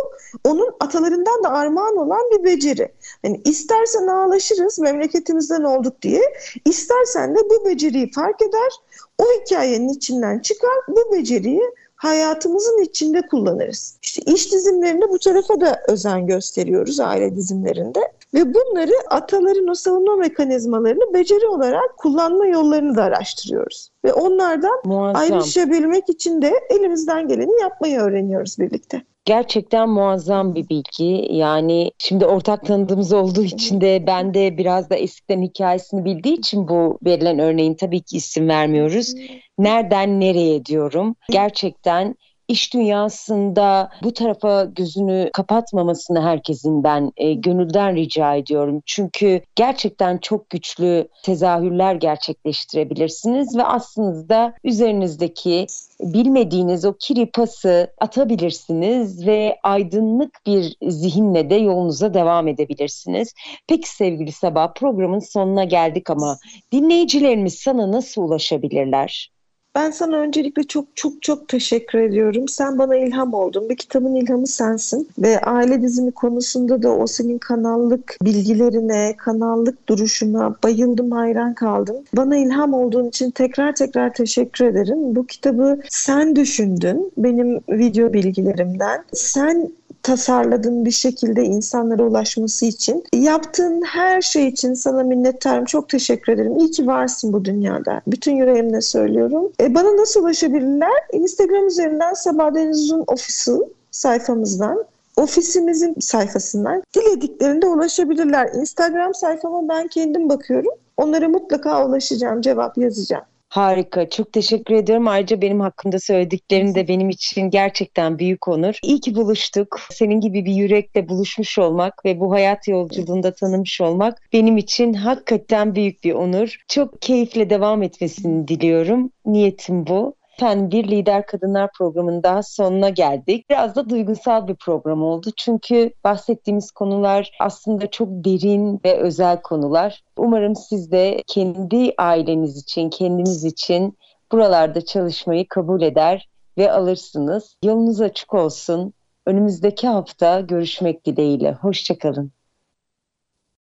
onun atalarından da armağan olan bir beceri. Yani istersen ağlaşırız memleketimizden olduk diye, istersen de bu beceriyi fark eder, o hikayenin içinden çıkar, bu beceriyi hayatımızın içinde kullanırız. İşte iş dizimlerinde bu tarafa da özen gösteriyoruz aile dizimlerinde. Ve bunları ataların o savunma mekanizmalarını beceri olarak kullanma yollarını da araştırıyoruz. Ve onlardan Muazzam. ayrışabilmek için de elimizden geleni yapmayı öğreniyoruz birlikte. Gerçekten muazzam bir bilgi. Yani şimdi ortak tanıdığımız olduğu için de ben de biraz da eskiden hikayesini bildiği için bu verilen örneğin tabii ki isim vermiyoruz. Nereden nereye diyorum. Gerçekten iş dünyasında bu tarafa gözünü kapatmamasını herkesin ben e, gönülden rica ediyorum. Çünkü gerçekten çok güçlü tezahürler gerçekleştirebilirsiniz ve aslında üzerinizdeki bilmediğiniz o kiri pası atabilirsiniz ve aydınlık bir zihinle de yolunuza devam edebilirsiniz. Peki sevgili Sabah programın sonuna geldik ama dinleyicilerimiz sana nasıl ulaşabilirler? Ben sana öncelikle çok çok çok teşekkür ediyorum. Sen bana ilham oldun. Bir kitabın ilhamı sensin. Ve aile dizimi konusunda da o senin kanallık bilgilerine, kanallık duruşuna bayıldım, hayran kaldım. Bana ilham olduğun için tekrar tekrar teşekkür ederim. Bu kitabı sen düşündün benim video bilgilerimden. Sen tasarladığın bir şekilde insanlara ulaşması için. Yaptığın her şey için sana minnettarım. Çok teşekkür ederim. İyi ki varsın bu dünyada. Bütün yüreğimle söylüyorum. E, bana nasıl ulaşabilirler? Instagram üzerinden Sabah Deniz'in ofisi sayfamızdan ofisimizin sayfasından dilediklerinde ulaşabilirler. Instagram sayfama ben kendim bakıyorum. Onlara mutlaka ulaşacağım, cevap yazacağım. Harika. Çok teşekkür ediyorum. Ayrıca benim hakkında söylediklerin de benim için gerçekten büyük onur. İyi ki buluştuk. Senin gibi bir yürekle buluşmuş olmak ve bu hayat yolculuğunda tanımış olmak benim için hakikaten büyük bir onur. Çok keyifle devam etmesini diliyorum. Niyetim bu. Efendim bir Lider Kadınlar programının daha sonuna geldik. Biraz da duygusal bir program oldu. Çünkü bahsettiğimiz konular aslında çok derin ve özel konular. Umarım siz de kendi aileniz için, kendiniz için buralarda çalışmayı kabul eder ve alırsınız. Yolunuz açık olsun. Önümüzdeki hafta görüşmek dileğiyle. Hoşçakalın.